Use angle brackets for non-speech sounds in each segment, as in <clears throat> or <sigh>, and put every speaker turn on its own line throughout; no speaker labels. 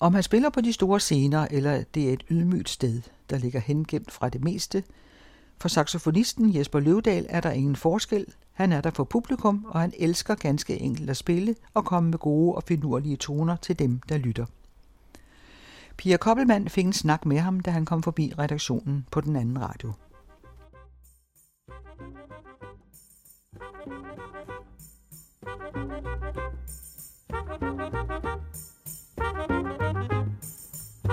Om han spiller på de store scener, eller det er et ydmygt sted, der ligger hengemt fra det meste. For saxofonisten Jesper Løvdal er der ingen forskel. Han er der for publikum, og han elsker ganske enkelt at spille og komme med gode og finurlige toner til dem, der lytter. Pia Koppelmann fik en snak med ham, da han kom forbi redaktionen på den anden radio.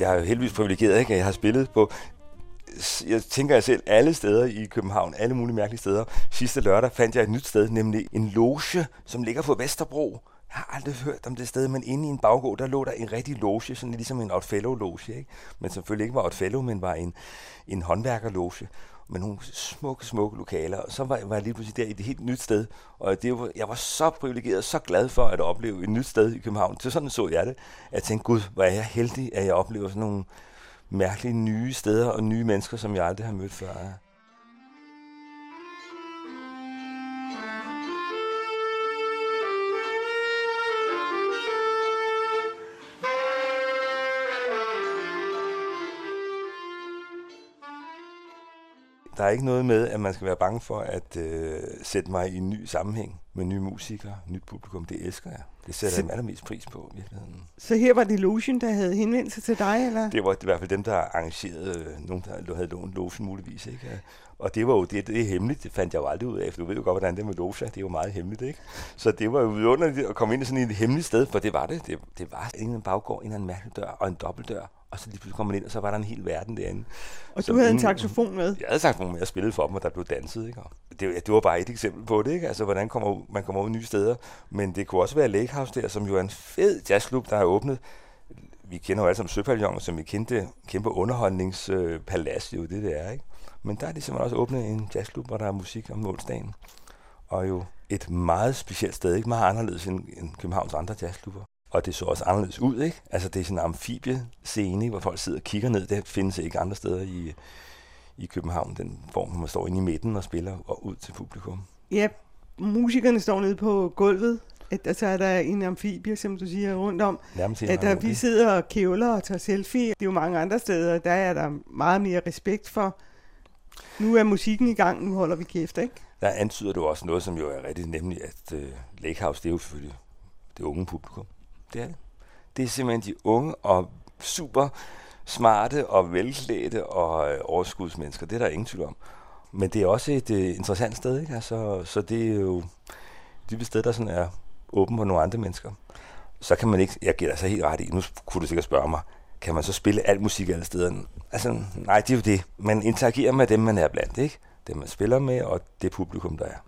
jeg er jo heldigvis privilegeret, ikke? jeg har spillet på jeg tænker jeg selv alle steder i København, alle mulige mærkelige steder. Sidste lørdag fandt jeg et nyt sted, nemlig en loge, som ligger på Vesterbro. Jeg har aldrig hørt om det sted, men inde i en baggård, der lå der en rigtig loge, sådan ligesom en Outfellow-loge, ikke? Men selvfølgelig ikke var Outfellow, men var en, en håndværkerloge med nogle smukke, smukke lokaler. Og så var, var jeg lige pludselig der i et helt nyt sted. Og det var, jeg var så privilegeret, så glad for at opleve et nyt sted i København. Så sådan så jeg det. Jeg tænkte, gud, hvor er jeg heldig, at jeg oplever sådan nogle mærkelige nye steder og nye mennesker, som jeg aldrig har mødt før. Der er ikke noget med, at man skal være bange for at øh, sætte mig i en ny sammenhæng med nye musikere, nyt publikum. Det elsker jeg. Det sætter så, jeg allermest pris på i virkeligheden.
Så her var det Lotion, der havde henvendt sig til dig, eller?
Det var i hvert fald dem, der arrangerede, øh, nogen der havde lånt Lotion muligvis. Ikke? Og det var jo det, det er hemmeligt, det fandt jeg jo aldrig ud af, for du ved jo godt, hvordan det med Loja, det er jo meget hemmeligt, ikke? Så det var jo vidunderligt at komme ind i sådan et hemmeligt sted, for det var det. Det, det var en baggård, en, en mærkelig dør og en dobbeltdør, og så lige pludselig kom man ind, og så var der en hel verden derinde.
Og du havde en saxofon med?
Jeg havde saxofon med, jeg spillede for dem, og der blev danset. Ikke? Og det, det var bare et eksempel på det, ikke? Altså, hvordan kommer, man kommer ud nye steder. Men det kunne også være Lakehouse der, som jo er en fed jazzklub, der har åbnet. Vi kender jo alle sammen Søpavillonen, som vi kendte kæmpe underholdningspalads, jo det det er, ikke? Men der er de simpelthen også åbnet en jazzklub, hvor der er musik om onsdagen. Og jo et meget specielt sted, ikke meget anderledes end, end Københavns andre jazzklubber. Og det så også anderledes ud, ikke? Altså det er sådan en amfibiescene, hvor folk sidder og kigger ned. Det findes ikke andre steder i, i København, den form, hvor man står inde i midten og spiller og ud til publikum.
Ja, musikerne står nede på gulvet, at så er der en amfibie, som du siger, rundt om.
Nærmest
at der, vi sidder og kævler og tager selfie. Det er jo mange andre steder, der er der meget mere respekt for. Nu er musikken i gang, nu holder vi kæft, ikke?
Der antyder du også noget, som jo er rigtig nemlig, at uh, Lake House, det er jo selvfølgelig det unge publikum. Det er det. Det er simpelthen de unge og super smarte og velklædte og øh, overskudsmennesker. Det er der ingen tvivl om. Men det er også et uh, interessant sted, ikke? Altså, så det er jo det sted, der sådan er åben for nogle andre mennesker. Så kan man ikke, jeg giver dig så helt ret i, nu kunne du sikkert spørge mig, kan man så spille alt musik alle steder? Altså, nej, det er jo det. Man interagerer med dem, man er blandt, ikke? Dem, man spiller med, og det publikum, der er.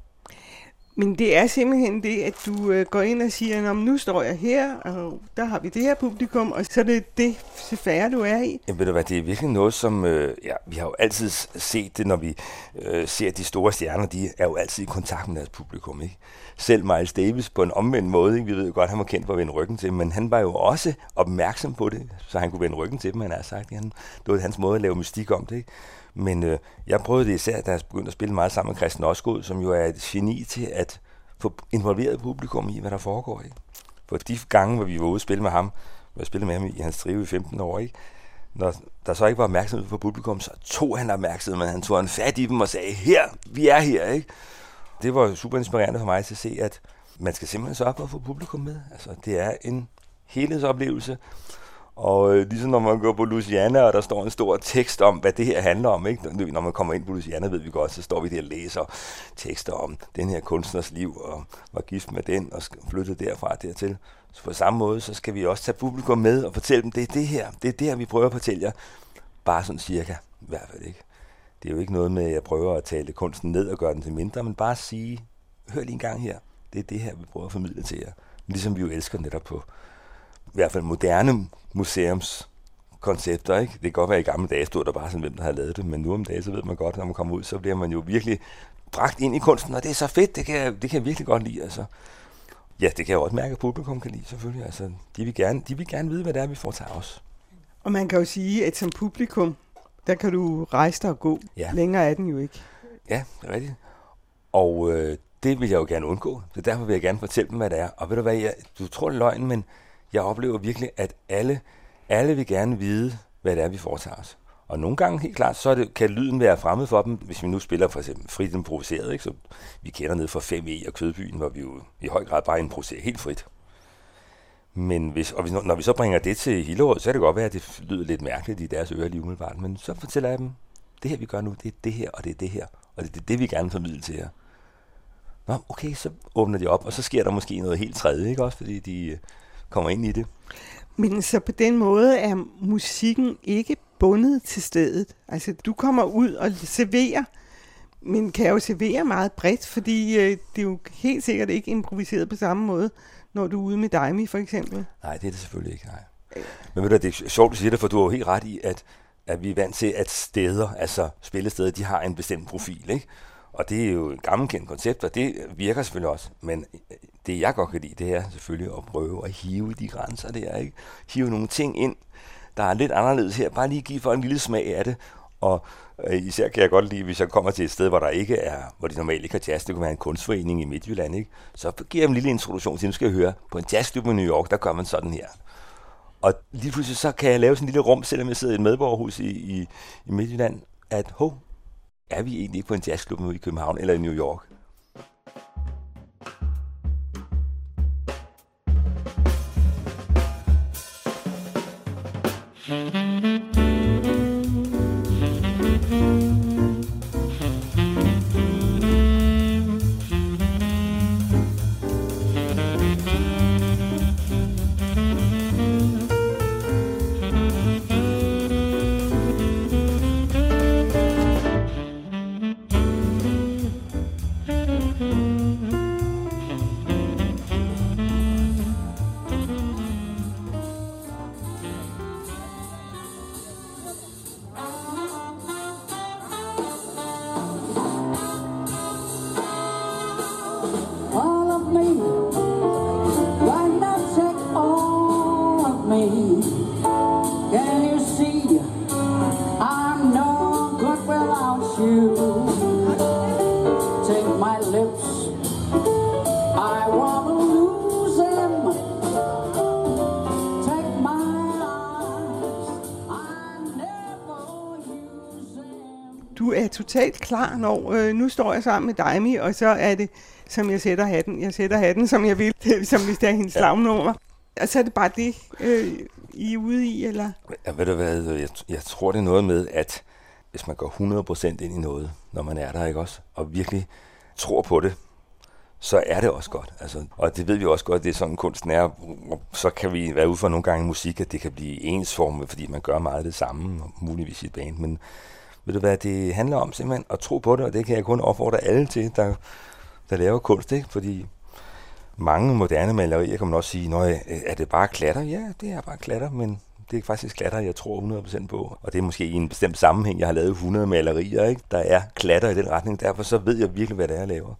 Men det er simpelthen det, at du øh, går ind og siger, nu står jeg her, og der har vi det her publikum, og så er det det sfære, du er i.
Jamen ved du hvad, det er virkelig noget, som øh, ja, vi har jo altid set det, når vi øh, ser de store stjerner, de er jo altid i kontakt med deres publikum, ikke? Selv Miles Davis på en omvendt måde, ikke? vi ved jo godt, han var kendt for at vende ryggen til, men han var jo også opmærksom på det, så han kunne vende ryggen til dem, han har sagt. Han, det var hans måde at lave mystik om det, ikke? Men øh, jeg prøvede det især, da jeg begyndte at spille meget sammen med Christian Osgood, som jo er et geni til at få involveret publikum i, hvad der foregår. Ikke? For de gange, hvor vi var ude og spille med ham, hvor jeg spillede med ham i hans drive i 15 år, ikke? når der så ikke var opmærksomhed på publikum, så tog han opmærksomhed, han tog en fat i dem og sagde, her, vi er her. Ikke? Det var super inspirerende for mig til at se, at man skal simpelthen sørge for at få publikum med. Altså, det er en helhedsoplevelse, og øh, ligesom når man går på Luciana, og der står en stor tekst om, hvad det her handler om. Ikke? Når man kommer ind på Luciana, ved vi godt, så står vi der og læser tekster om den her kunstners liv, og var gift med den, og flyttede derfra dertil. Så på samme måde, så skal vi også tage publikum med og fortælle dem, det er det her, det er det her, vi prøver at fortælle jer. Bare sådan cirka, i hvert fald ikke. Det er jo ikke noget med, at jeg prøver at tale kunsten ned og gøre den til mindre, men bare sige, hør lige en gang her, Det er det her, vi prøver at formidle til jer. Ligesom vi jo elsker netop på i hvert fald moderne museums koncepter. Ikke? Det kan godt være, at i gamle dage stod der bare sådan, hvem der havde lavet det, men nu om dagen, så ved man godt, når man kommer ud, så bliver man jo virkelig bragt ind i kunsten, og det er så fedt, det kan jeg, det kan jeg virkelig godt lide. Altså. Ja, det kan jeg også mærke, at publikum kan lide, selvfølgelig. Altså, de, vil gerne, de vil gerne vide, hvad det er, vi til os.
Og man kan jo sige, at som publikum, der kan du rejse dig og gå. Ja. Længere er den jo ikke.
Ja, det er rigtigt. Og øh, det vil jeg jo gerne undgå. Så derfor vil jeg gerne fortælle dem, hvad det er. Og ved du hvad, jeg, du tror det er løgn, men jeg oplever virkelig, at alle, alle vil gerne vide, hvad det er, vi foretager os. Og nogle gange, helt klart, så det, kan lyden være fremmed for dem, hvis vi nu spiller for eksempel frit improviseret, ikke? så vi kender ned fra 5E og Kødbyen, hvor vi jo i høj grad bare improviserer helt frit. Men hvis, og hvis, når vi så bringer det til Hillerød, så kan det godt være, at det lyder lidt mærkeligt i deres ører lige umiddelbart, men så fortæller jeg dem, det her vi gør nu, det er det her, og det er det her, og det er det, vi gerne formidle til jer. Nå, okay, så åbner de op, og så sker der måske noget helt tredje, ikke også, fordi de kommer ind i det.
Men så på den måde er musikken ikke bundet til stedet. Altså, du kommer ud og serverer, men kan jo servere meget bredt, fordi øh, det er jo helt sikkert ikke improviseret på samme måde, når du er ude med Daimi for eksempel.
Nej, det er det selvfølgelig ikke, nej. Men ved du, det er sjovt, du siger det, for du har jo helt ret i, at, at vi er vant til, at steder, altså spillesteder, de har en bestemt profil, ikke? Og det er jo et gammelkendt koncept, og det virker selvfølgelig også. Men det, jeg godt kan lide, det er selvfølgelig at prøve at hive de grænser der, ikke? Hive nogle ting ind, der er lidt anderledes her. Bare lige give folk en lille smag af det. Og øh, især kan jeg godt lide, hvis jeg kommer til et sted, hvor der ikke er, hvor de normalt ikke har jazz, det kunne være en kunstforening i Midtjylland, ikke? så giver jeg dem en lille introduktion til, nu skal jeg høre, på en jazzklub i New York, der gør man sådan her. Og lige pludselig så kan jeg lave sådan en lille rum, selvom jeg sidder i et medborgerhus i, i, i Midtjylland, at hov, er vi egentlig ikke på en jazzklub nu i København eller i New York?
Totalt klar, når øh, nu står jeg sammen med Daimi, og så er det, som jeg sætter hatten. Jeg sætter hatten, som jeg vil, <laughs> som hvis det er hendes ja. slagnummer. Og så er det bare det, øh, I er ude i, eller?
Ja, ved du hvad, jeg, jeg tror, det er noget med, at hvis man går 100% ind i noget, når man er der, ikke også? Og virkelig tror på det, så er det også godt. Altså, og det ved vi også godt, det er sådan kunsten er. Så kan vi være ude for nogle gange musik, at det kan blive ensformet, fordi man gør meget det samme, muligvis i et band. Men ved du hvad, det handler om simpelthen at tro på det, og det kan jeg kun opfordre alle til, der, der laver kunst, ikke? fordi mange moderne malerier kan man også sige, at øh, er det bare klatter? Ja, det er bare klatter, men det er faktisk klatter, jeg tror 100% på. Og det er måske i en bestemt sammenhæng, jeg har lavet 100 malerier, ikke? der er klatter i den retning, derfor så ved jeg virkelig, hvad det er, jeg laver.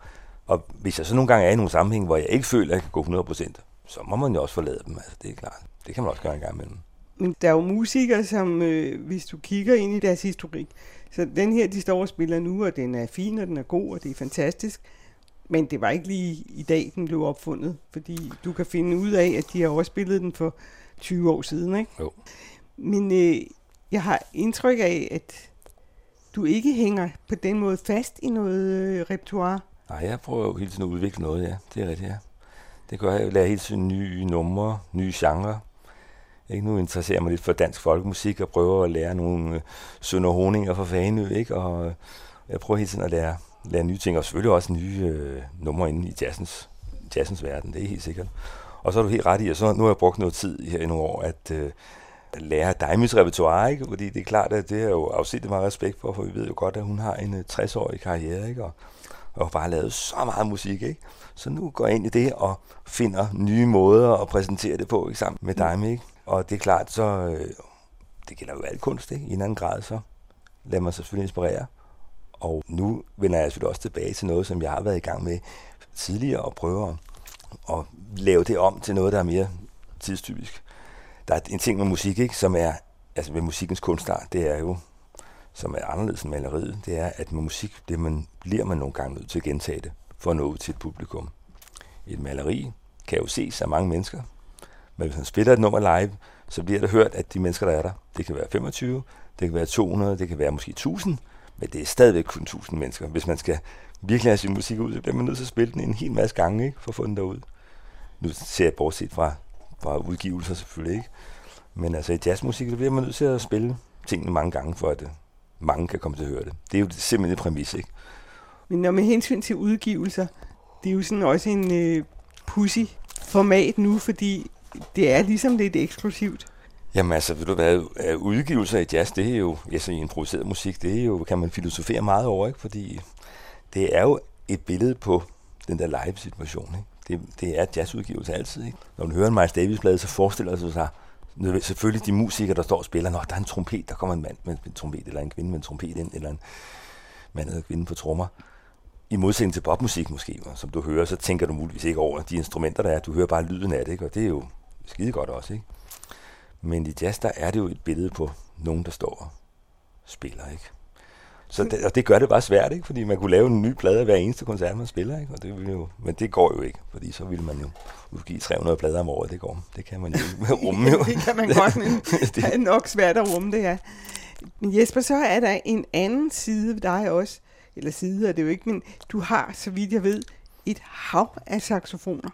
Og hvis jeg så nogle gange er i nogle sammenhæng, hvor jeg ikke føler, at jeg kan gå 100%, så må man jo også forlade dem, altså det er klart. Det kan man også gøre en gang imellem.
Men der er jo musikere, som øh, hvis du kigger ind i deres historik, så den her, de står og spiller nu, og den er fin, og den er god, og det er fantastisk. Men det var ikke lige i dag, den blev opfundet, fordi du kan finde ud af, at de har overspillet den for 20 år siden, ikke?
Jo.
Men øh, jeg har indtryk af, at du ikke hænger på den måde fast i noget øh, repertoire.
Nej, jeg prøver jo hele tiden at udvikle noget, ja. Det er rigtigt, ja. Det gør jeg. Jeg lærer hele tiden nye numre, nye genrer. Ikke? Nu interesserer jeg mig lidt for dansk folkemusik og prøver at lære nogle øh, Sønder Honinger fra Faneø, ikke? og øh, jeg prøver hele tiden at lære, lære nye ting, og selvfølgelig også nye øh, numre inde i jazzens, jazzens verden, det er helt sikkert. Og så er du helt ret i, at så nu har jeg brugt noget tid her i nogle år, at øh, lære Daimis repertoire, ikke? fordi det er klart, at det er jo afset meget respekt for, for vi ved jo godt, at hun har en øh, 60-årig karriere, ikke? Og, og bare lavet så meget musik, ikke? Så nu går jeg ind i det og finder nye måder at præsentere det på, ikke? Sammen med dig, ikke? Og det er klart, så øh, det gælder jo alt kunst, ikke? I en anden grad, så lader sig selvfølgelig inspirere. Og nu vender jeg selvfølgelig også tilbage til noget, som jeg har været i gang med tidligere, og prøver og lave det om til noget, der er mere tidstypisk. Der er en ting med musik, ikke, som er, altså med musikkens kunstart, det er jo, som er anderledes end maleriet, det er, at med musik, det man, bliver man nogle gange nødt til at gentage det, for at nå ud til et publikum. Et maleri kan jo ses af mange mennesker, men hvis man spiller et nummer live, så bliver det hørt, at de mennesker, der er der, det kan være 25, det kan være 200, det kan være måske 1000, men det er stadigvæk kun 1000 mennesker. Hvis man skal virkelig have sin musik ud, så bliver man nødt til at spille den en hel masse gange, ikke, for at få den derud. Nu ser jeg bortset fra, fra udgivelser selvfølgelig ikke. Men altså i jazzmusik, så bliver man nødt til at spille tingene mange gange, for at øh, mange kan komme til at høre det. Det er jo simpelthen et præmis, ikke?
Men når med hensyn til udgivelser, det er jo sådan også en øh, pussy format nu, fordi det er ligesom lidt eksklusivt.
Jamen altså, ved du hvad, udgivelser i jazz, det er jo, altså i improviseret musik, det er jo, kan man filosofere meget over, ikke? Fordi det er jo et billede på den der live-situation, ikke? Det, det er jazzudgivelse altid, ikke? Når man hører en Miles Davis-plade, så forestiller man sig selvfølgelig de musikere, der står og spiller, Nå, der er en trompet, der kommer en mand med en trompet, eller en kvinde med en trompet ind, eller en mand eller kvinde på trommer. I modsætning til popmusik måske, som du hører, så tænker du muligvis ikke over de instrumenter, der er. Du hører bare lyden af det, ikke? og det er jo skide godt også. Ikke? Men i jazz, der er det jo et billede på nogen, der står og spiller. Ikke? Så det, og det gør det bare svært, ikke? fordi man kunne lave en ny plade hver eneste koncert, man spiller. Ikke? Og det ville jo, men det går jo ikke, fordi så ville man jo udgive 300 plader om året. Det går. Det kan man jo rumme. Jo. <laughs>
det kan man <laughs> godt, men det er nok svært at rumme det her. Men Jesper, så er der en anden side ved dig også. Eller side er det jo ikke, men du har, så vidt jeg ved, et hav af saxofoner.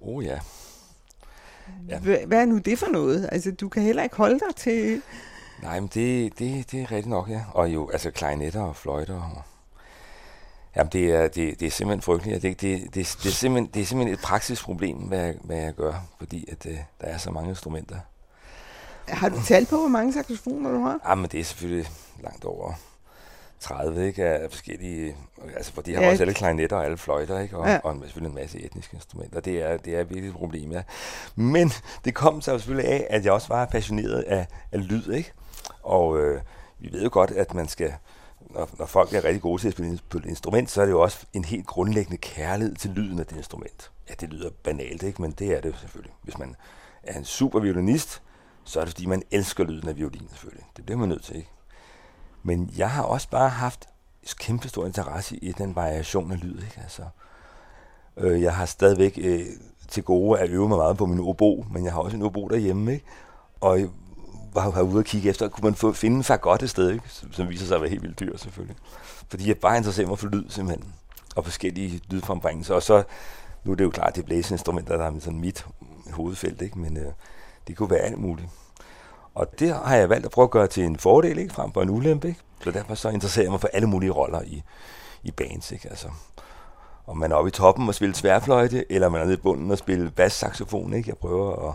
Oh ja.
ja. Hvad er nu det for noget? Altså, du kan heller ikke holde dig til...
Nej, men det, det, det er rigtigt nok, ja. Og jo, altså klarinetter og fløjter og Jamen, det er, det, det er simpelthen frygteligt. Det, det, det, det, er simpelthen, det er simpelthen et praktisk problem, hvad, hvad jeg gør, fordi at, uh, der er så mange instrumenter.
Har du talt på, hvor mange saxofoner du har?
Jamen, det er selvfølgelig langt over 30, ikke, af forskellige, altså for de har ja. også alle klarinetter og alle fløjter, ikke, og, ja. og selvfølgelig en masse etniske instrumenter. Det er, det er virkelig et problem, ja. Men det kom så selvfølgelig af, at jeg også var passioneret af, af lyd, ikke? Og øh, vi ved jo godt, at man skal, når, når folk er rigtig gode til at spille på et instrument, så er det jo også en helt grundlæggende kærlighed til lyden af det instrument. Ja, det lyder banalt, ikke? men det er det selvfølgelig. Hvis man er en super violinist, så er det fordi, man elsker lyden af violin selvfølgelig. Det bliver man nødt til, ikke? Men jeg har også bare haft kæmpe stor interesse i den variation af lyd, ikke? Altså, øh, jeg har stadigvæk øh, til gode at øve mig meget på min obo, men jeg har også en obo derhjemme, ikke? Og var herude og kigge efter, kunne man få, finde en fagot et sted, ikke? Som, som viser sig at være helt vildt dyr selvfølgelig. Fordi jeg bare interesserer mig for lyd simpelthen, og forskellige lydfrembringelser. Og så, nu er det jo klart, det er blæseinstrumenter, der er sådan mit hovedfelt, ikke? men øh, det kunne være alt muligt. Og det har jeg valgt at prøve at gøre til en fordel, ikke? frem for en ulempe. Ikke? Så derfor så interesserer jeg mig for alle mulige roller i, i bands. Ikke? Altså, om man er oppe i toppen og spille tværfløjte, eller man er nede i bunden og spille bass-saxofon. Ikke? Jeg prøver at,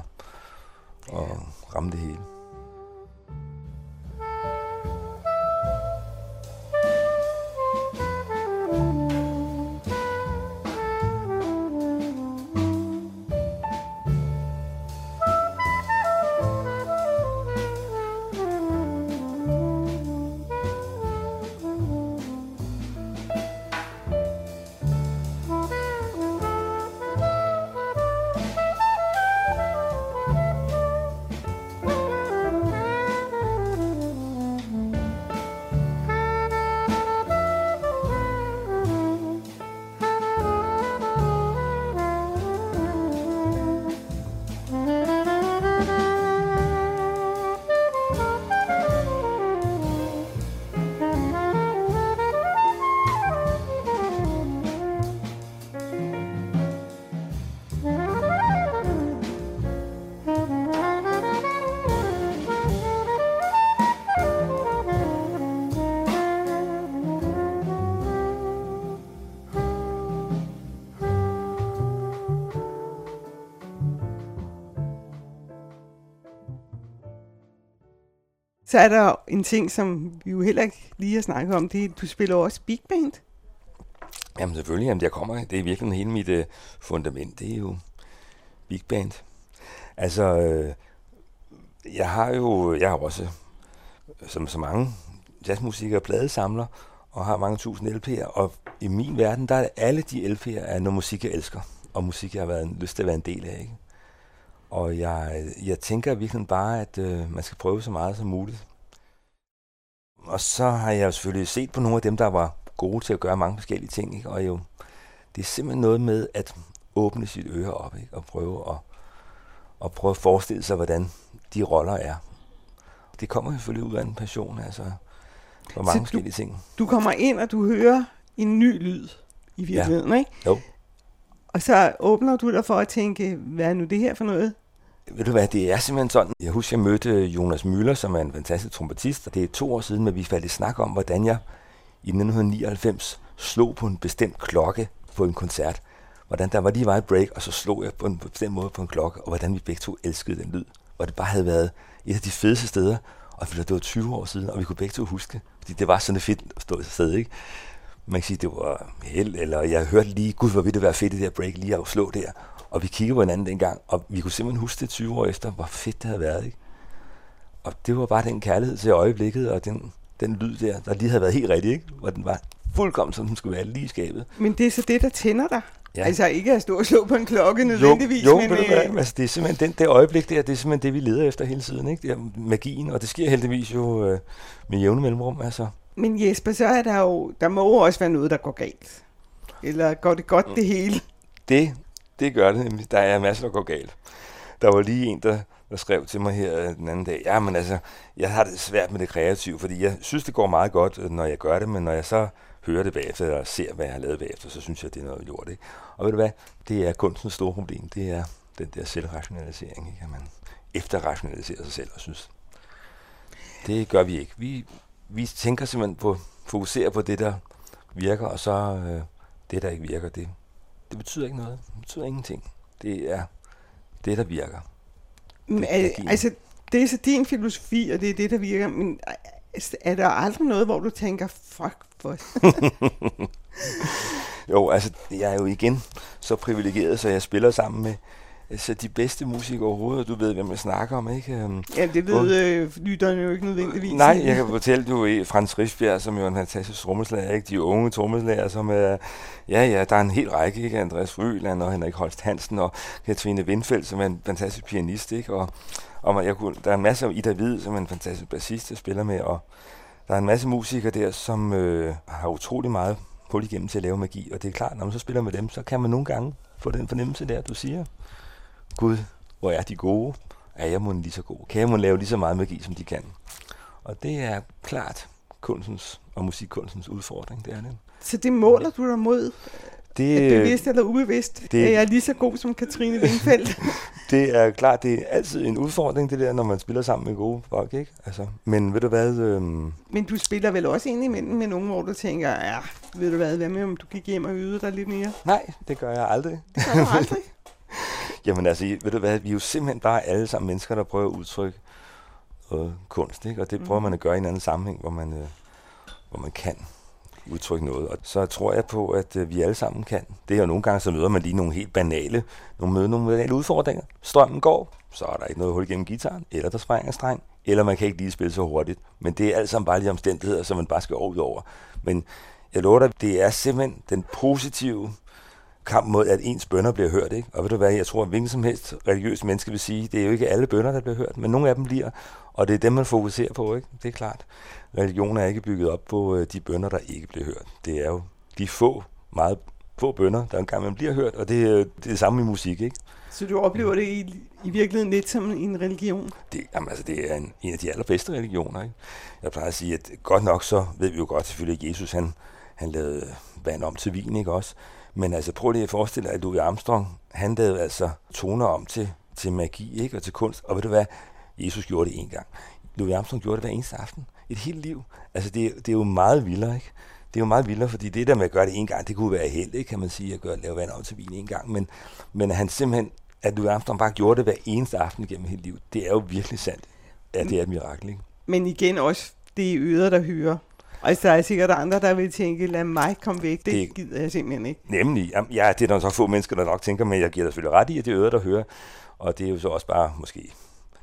at ramme det hele.
Så er der en ting, som vi jo heller ikke lige har snakket om, det er, at du spiller også big band.
Jamen selvfølgelig, jamen, jeg kommer, det er virkelig hele mit øh, fundament, det er jo big band. Altså, øh, jeg har jo, jeg har også, som så mange jazzmusikere, pladesamler, og har mange tusind LP'er, og i min verden, der er alle de LP'er er noget musik, jeg elsker, og musik, jeg har været, lyst til at være en del af, ikke? Og jeg, jeg tænker virkelig bare, at øh, man skal prøve så meget som muligt. Og så har jeg jo selvfølgelig set på nogle af dem, der var gode til at gøre mange forskellige ting, ikke? og jo, det er simpelthen noget med at åbne sit øre op, ikke? og prøve at, at prøve at forestille sig, hvordan de roller er. Det kommer selvfølgelig ud af en passion, altså for mange
du,
forskellige ting.
Du kommer ind, og du hører en ny lyd i virkeligheden, ja. ikke?
Jo.
Og så åbner du dig for at tænke, hvad er nu det her for noget?
Ved du hvad, det er simpelthen sådan. Jeg husker, jeg mødte Jonas Møller, som er en fantastisk trompetist, og det er to år siden, at vi faldt i snak om, hvordan jeg i 1999 slog på en bestemt klokke på en koncert. Hvordan der var lige var et break, og så slog jeg på en bestemt måde på en klokke, og hvordan vi begge to elskede den lyd. Og det bare havde været et af de fedeste steder, og det var 20 år siden, og vi kunne begge to huske, fordi det var sådan et fedt at stå et sted, ikke? Man kan sige, det var held, eller jeg hørte lige, gud, hvor ville det være fedt det der break, lige at slå der. Og vi kiggede på hinanden dengang, og vi kunne simpelthen huske det 20 år efter, hvor fedt det havde været, ikke? Og det var bare den kærlighed til øjeblikket, og den, den lyd der, der lige havde været helt rigtig, ikke? Hvor den var fuldkommen, som den skulle være lige skabet.
Men det er så det, der tænder dig? Ja. Altså ikke at stå og slå på en klokke nødvendigvis.
Jo,
men,
men øh... altså, det er simpelthen den, det øjeblik der, det er simpelthen det, vi leder efter hele tiden. Ikke? Det er magien, og det sker heldigvis jo øh, med jævne mellemrum. Altså.
Men Jesper, så er der jo, der må jo også være noget, der går galt. Eller går det godt det hele?
Det, det gør det. Der er masser, der går galt. Der var lige en, der, der skrev til mig her den anden dag, ja, men altså, jeg har det svært med det kreative, fordi jeg synes, det går meget godt, når jeg gør det, men når jeg så hører det bagefter, eller ser, hvad jeg har lavet bagefter, så synes jeg, det er noget lort. Ikke? Og ved du hvad? Det er kunstens store problem. Det er den der selvrationalisering. Ikke? At man efterrationaliserer sig selv og synes. Det gør vi ikke. Vi, vi tænker simpelthen på, fokuserer på det, der virker, og så øh, det, der ikke virker, det, det betyder ikke noget. Det betyder ingenting. Det er det, der virker.
Men, det, er, altså, det er så din filosofi, og det er det, der virker, men er der aldrig noget, hvor du tænker, fuck, for <laughs>
Jo, altså, jeg er jo igen så privilegeret, så jeg spiller sammen med så de bedste musikere overhovedet, du ved, hvem jeg snakker om, ikke? Øhm,
ja, det ved øh, lytterne jo ikke nødvendigvis.
Nej, jeg kan fortælle, du Frans Risbjerg, som jo er en fantastisk trommeslager, ikke? De unge trommeslager, som er, ja, ja, der er en hel række, ikke? Andreas Fryland og Henrik Holst Hansen og Katrine Windfeldt, som er en fantastisk pianist, ikke? Og, og jeg kunne, der er en masse af Ida Hvid, som er en fantastisk bassist, jeg spiller med, og der er en masse musikere der, som øh, har utrolig meget på igennem til at lave magi, og det er klart, når man så spiller med dem, så kan man nogle gange få den fornemmelse der, du siger, Gud, hvor er de gode? Er jeg må lige så god? Kan jeg må lave lige så meget magi, som de kan? Og det er klart kunstens og musikkunstens udfordring, det er det.
Så det måler du dig mod? Det, er bevidst eller ubevidst? Det, er jeg lige så god som Katrine Wingfeldt? <laughs>
det er klart, det er altid en udfordring, det der, når man spiller sammen med gode folk, ikke? Altså, men ved du hvad... Øhm...
Men du spiller vel også ind imellem med nogen, hvor du tænker, ja, ved du hvad, hvad med, om du gik hjem og øvede dig lidt mere?
Nej, det gør jeg aldrig.
Det gør du aldrig? <laughs>
Jamen altså, ved du hvad, vi er jo simpelthen bare alle sammen mennesker, der prøver at udtrykke noget kunst, ikke? Og det prøver man at gøre i en anden sammenhæng, hvor man, øh, hvor man kan udtrykke noget. Og så tror jeg på, at øh, vi alle sammen kan. Det er jo nogle gange, så møder man lige nogle helt banale, nogle møder nogle banale udfordringer. Strømmen går, så er der ikke noget hul igennem gitaren, eller der springer streng, eller man kan ikke lige spille så hurtigt. Men det er alt sammen bare de omstændigheder, som man bare skal over ud over. Men jeg lover dig, det er simpelthen den positive kamp mod, at ens bønder bliver hørt. Ikke? Og ved du hvad, jeg tror, at hvilken som helst religiøs menneske vil sige, det er jo ikke alle bønder, der bliver hørt, men nogle af dem bliver, og det er dem, man fokuserer på. Ikke? Det er klart. Religion er ikke bygget op på øh, de bønder, der ikke bliver hørt. Det er jo de få, meget få bønder, der engang man bliver hørt, og det, er det er det samme i musik. Ikke?
Så du oplever det i, i virkeligheden lidt som en religion?
Det, jamen, altså, det er en, en af de allerbedste religioner. Ikke? Jeg plejer at sige, at godt nok så ved vi jo godt selvfølgelig, at Jesus han, han lavede vand om til vin, ikke også? Men altså prøv lige at forestille dig, at Louis Armstrong, han lavede altså toner om til, til magi ikke? og til kunst. Og ved du hvad? Jesus gjorde det en gang. Louis Armstrong gjorde det hver eneste aften. Et helt liv. Altså det, det er jo meget vildere, ikke? Det er jo meget vildere, fordi det der med at gøre det en gang, det kunne være held, ikke? kan man sige, at gøre, lave vand om til vin en gang. Men, men han simpelthen, at Louis Armstrong bare gjorde det hver eneste aften gennem hele livet, det er jo virkelig sandt. Ja, det er et mirakel, ikke?
Men igen også, det er yder, der hører. Og så er sikkert andre, der vil tænke, lad mig komme væk. Det, det gider jeg simpelthen ikke.
Nemlig. Ja, det er der så få mennesker, der nok tænker, men jeg giver dig selvfølgelig ret i, at det er øret, der hører. Og det er jo så også bare måske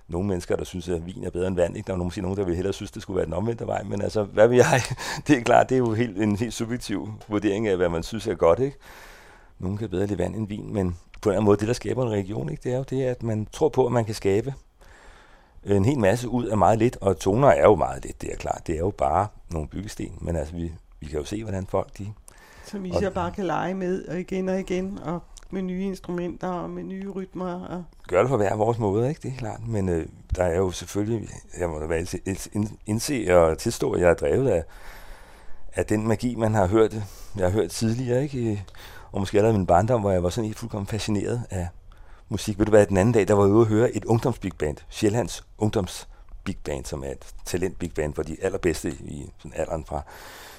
nogle mennesker, der synes, at vin er bedre end vand. Ikke? Der er måske nogen, der vil hellere synes, det skulle være den omvendte vej. Men altså, hvad vil jeg? <laughs> Det er klart, det er jo helt, en helt subjektiv vurdering af, hvad man synes er godt. Ikke? Nogen kan bedre lide vand end vin, men på en eller anden måde, det der skaber en region, ikke? det er jo det, at man tror på, at man kan skabe en hel masse ud af meget lidt, og toner er jo meget lidt, det er klart. Det er jo bare nogle byggesten, men altså, vi, vi kan jo se, hvordan folk de...
Som vi så bare kan lege med, og igen og igen, og med nye instrumenter og med nye rytmer. Og...
Gør det på hver vores måde, ikke? Det er klart. Men øh, der er jo selvfølgelig, jeg må da være indse og tilstå, at jeg er drevet af, af den magi, man har hørt, jeg har hørt tidligere, ikke? Og måske allerede min barndom, hvor jeg var sådan helt fuldkommen fascineret af musik. Ved du hvad, den anden dag, der var jeg ude at høre et ungdomsbigband, Sjællands ungdoms big band, som er et talent big band for de allerbedste i sådan alderen fra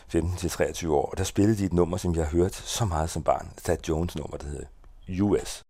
15 til 23 år. Og der spillede de et nummer, som jeg har hørt så meget som barn. Thad Jones nummer, der hedder US.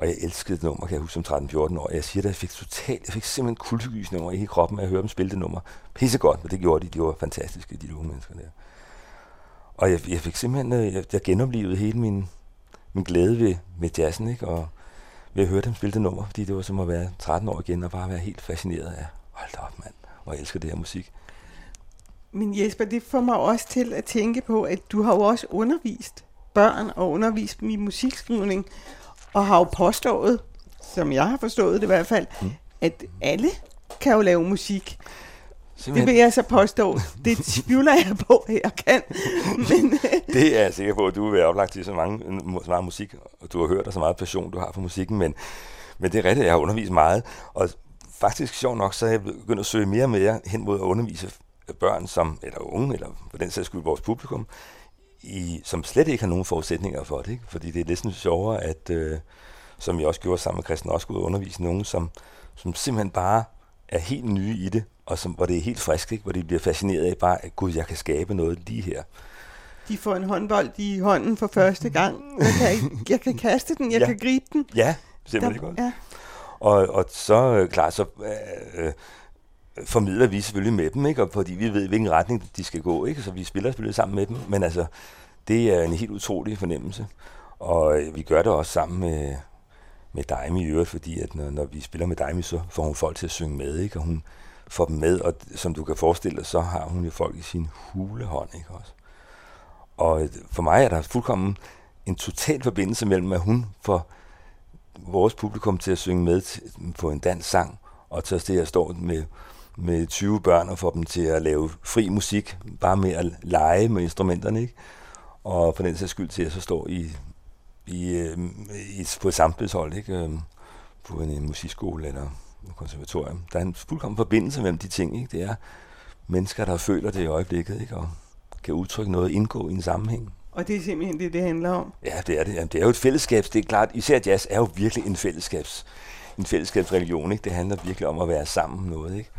Og jeg elskede det nummer, kan jeg huske som 13-14 år. Jeg siger det, jeg fik totalt, jeg fik simpelthen kuldegysning over i hele kroppen, at jeg hørte dem spille det nummer. Pissegodt, men det gjorde de. De var fantastiske, de unge mennesker der. Og jeg, jeg fik simpelthen, øh, jeg, jeg genoplevede hele min, min glæde ved, ved jazzen, ikke? Og ved at høre dem spille det nummer, fordi det var som at være 13 år igen, og bare være helt fascineret af, hold da op mand, og jeg elsker det her musik.
Men Jesper, det får mig også til at tænke på, at du har jo også undervist børn og undervist dem i musikskrivning og har jo påstået, som jeg har forstået det i hvert fald, mm. at alle kan jo lave musik. Simpelthen. Det vil jeg så påstå. Det tvivler jeg på, at jeg kan.
Men, <laughs> det er jeg sikker på, at du vil være oplagt til så, mange, så meget musik, og du har hørt, og så meget passion, du har for musikken. Men, men det er rigtigt, jeg har undervist meget. Og faktisk sjovt nok, så er jeg begyndt at søge mere og mere hen mod at undervise børn, som, eller unge, eller på den sags skyld vores publikum, i, som slet ikke har nogen forudsætninger for det. Ikke? Fordi det er lidt sjovere, at, øh, som vi også gjorde sammen med Christian også ud undervise nogen, som, som simpelthen bare er helt nye i det, og som, hvor det er helt frisk, ikke? hvor de bliver fascineret af bare, at gud, jeg kan skabe noget lige her.
De får en håndbold i hånden for første gang. Jeg kan, jeg kan kaste den, jeg ja. kan gribe den.
Ja, simpelthen Der, godt. Ja. Og, og så, øh, klar, så øh, øh, formidler vi selvfølgelig med dem, ikke? Og fordi vi ved, hvilken retning de skal gå, ikke? så vi spiller selvfølgelig sammen med dem. Men altså, det er en helt utrolig fornemmelse. Og øh, vi gør det også sammen med, med Daimi i øvrigt, fordi at når, når vi spiller med Daimi, så får hun folk til at synge med, ikke? og hun får dem med, og som du kan forestille dig, så har hun jo folk i sin hulehånd, ikke også? Og øh, for mig er der fuldkommen en total forbindelse mellem, at hun får vores publikum til at synge med på en dansk sang, og til at stå med med 20 børn og få dem til at lave fri musik, bare med at lege med instrumenterne, ikke? Og for den sags skyld til at så stå i, i, øh, i, på et samspilshold, ikke? Øh, på en, en musikskole eller et konservatorium. Der er en fuldkommen forbindelse mellem de ting, ikke? Det er mennesker, der føler det i øjeblikket, ikke? Og kan udtrykke noget, indgå i en sammenhæng.
Og det er simpelthen det, det handler om?
Ja, det er det. Jamen, det er jo et fællesskab. Det er klart, især jazz er jo virkelig en fællesskabs, en fællesskabsreligion, ikke? Det handler virkelig om at være sammen noget, ikke?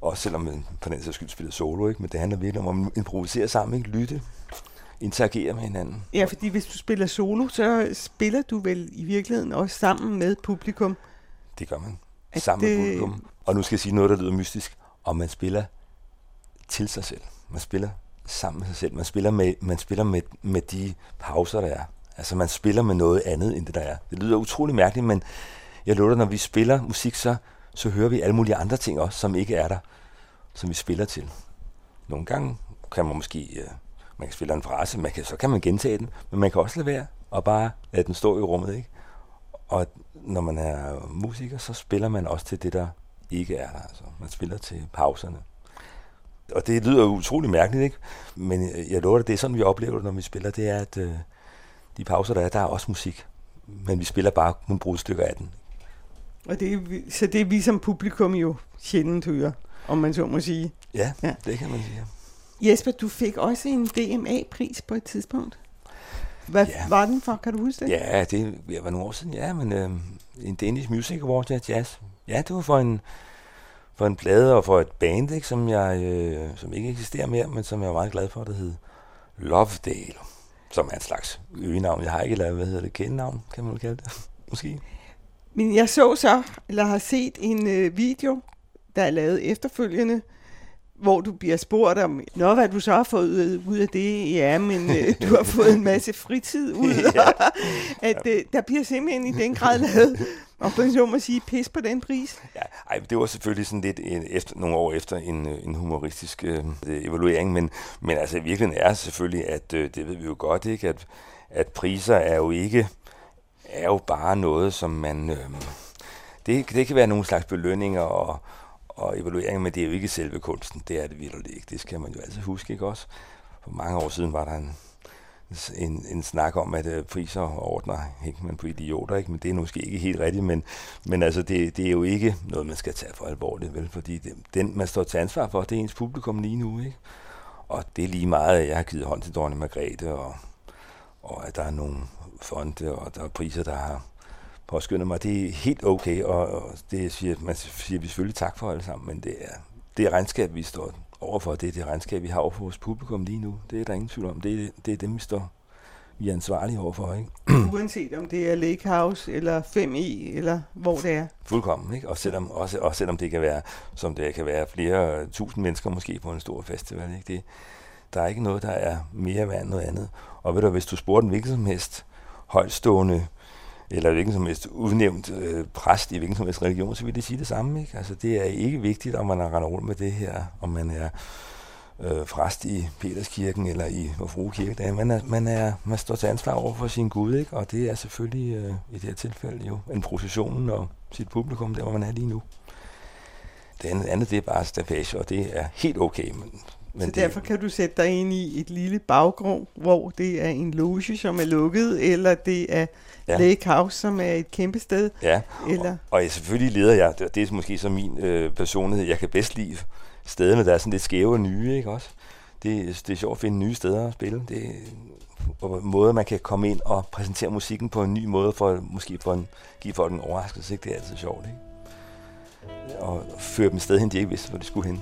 Også selvom man på den sags skyld spiller solo, ikke? men det handler virkelig om at improvisere sammen, ikke? lytte, interagere med hinanden.
Ja, fordi hvis du spiller solo, så spiller du vel i virkeligheden også sammen med publikum.
Det gør man. At sammen det... med publikum. Og nu skal jeg sige noget, der lyder mystisk. Og man spiller til sig selv. Man spiller sammen med sig selv. Man spiller med, man spiller med, med de pauser, der er. Altså man spiller med noget andet, end det der er. Det lyder utrolig mærkeligt, men jeg lover når vi spiller musik, så så hører vi alle mulige andre ting også, som ikke er der, som vi spiller til. Nogle gange kan man måske øh, man kan spille en frase, man kan, så kan man gentage den, men man kan også lade være og bare lade den stå i rummet, ikke? Og når man er musiker, så spiller man også til det, der ikke er der. Altså, man spiller til pauserne. Og det lyder utrolig mærkeligt, ikke? Men øh, jeg lover dig, det er sådan, vi oplever det, når vi spiller, det er, at øh, de pauser, der er, der er også musik. Men vi spiller bare nogle brudstykker af den.
Og det så det er vi som publikum jo sjældent hører, om man så må sige.
Ja, ja. det kan man sige.
Jesper, du fik også en DMA-pris på et tidspunkt. Hvad ja. var den for? Kan du huske det?
Ja, det var nogle år siden, ja, men øh, en Danish Music Award, ja, jazz. Ja, det var for en, for en plade og for et band, ikke, som, jeg, øh, som ikke eksisterer mere, men som jeg er meget glad for, der hed Lovedale, som er en slags øgenavn. Jeg har ikke lavet, hvad hedder det, kendenavn, kan man kalde det, <laughs> måske.
Men jeg så så, eller har set en øh, video, der er lavet efterfølgende, hvor du bliver spurgt om, Nå, hvad du så har fået ud af det? Ja, men øh, du har <laughs> fået en masse fritid ud af, <laughs> at øh, der bliver simpelthen i den grad lavet, og på så må sige, pis på den pris.
Ja, ej, det var selvfølgelig sådan lidt en, efter, nogle år efter en, øh, en humoristisk øh, evaluering, men, men altså i virkeligheden er selvfølgelig, at øh, det ved vi jo godt, ikke, at, at priser er jo ikke er jo bare noget, som man... Øh, det, det kan være nogle slags belønninger og, og evalueringer, men det er jo ikke selve kunsten. Det er det virkelig ikke. Det skal man jo altid huske, ikke også? For mange år siden var der en, en, en snak om, at øh, priser ordner hænger man på idioter, ikke? men det er måske ikke helt rigtigt, men, men altså, det, det er jo ikke noget, man skal tage for alvorligt, vel? fordi det, den, man står til ansvar for, det er ens publikum lige nu, ikke? og det er lige meget, at jeg har givet hånd til dronning Margrethe, og, og at der er nogle fonde, og der er priser, der har påskyndet mig. Det er helt okay, og, og det siger, man siger vi selvfølgelig tak for alle sammen, men det er det regnskab, vi står overfor, det er det regnskab, vi har overfor vores publikum lige nu. Det er der ingen tvivl om. Det er, det er dem, vi står vi er ansvarlige overfor. Ikke? <clears throat>
Uanset om det er Lake House eller 5E, eller hvor det er.
Fuldkommen, ikke? Og selvom, også, også selvom det kan være, som det kan være flere tusind mennesker måske på en stor festival. Ikke? Det, der er ikke noget, der er mere værd end noget andet. Og ved du, hvis du spurgte en hvilken som helst højtstående eller hvilken som helst udnævnt øh, præst i hvilken som helst religion, så vil det sige det samme. Ikke? Altså, det er ikke vigtigt, om man har rendt rundt med det her, om man er øh, præst i Peterskirken eller i Vor Kirke. Man, er, man, er, man står til ansvar over for sin Gud, ikke? og det er selvfølgelig øh, i det her tilfælde jo en processionen og sit publikum, der hvor man er lige nu. Det andet, andet det er bare stafage, og det er helt okay. Men,
men så derfor kan du sætte dig ind i et lille baggrund, hvor det er en loge, som er lukket, eller det er ja. Lake House, som er et kæmpe sted.
Ja, eller? Og, og selvfølgelig leder jeg, det, det er måske så min øh, personlighed, jeg kan bedst lide stederne, der er sådan lidt skæve og nye, ikke også? Det, det er sjovt at finde nye steder at spille. Det og måde, man kan komme ind og præsentere musikken på en ny måde, for måske for en, give folk en overraskelse, ikke? det er altid sjovt. Ikke? Og føre dem sted hen, de ikke vidste, hvor de skulle hen.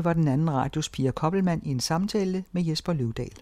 Det var den anden radios Pia Koppelmann i en samtale med Jesper Løvdal.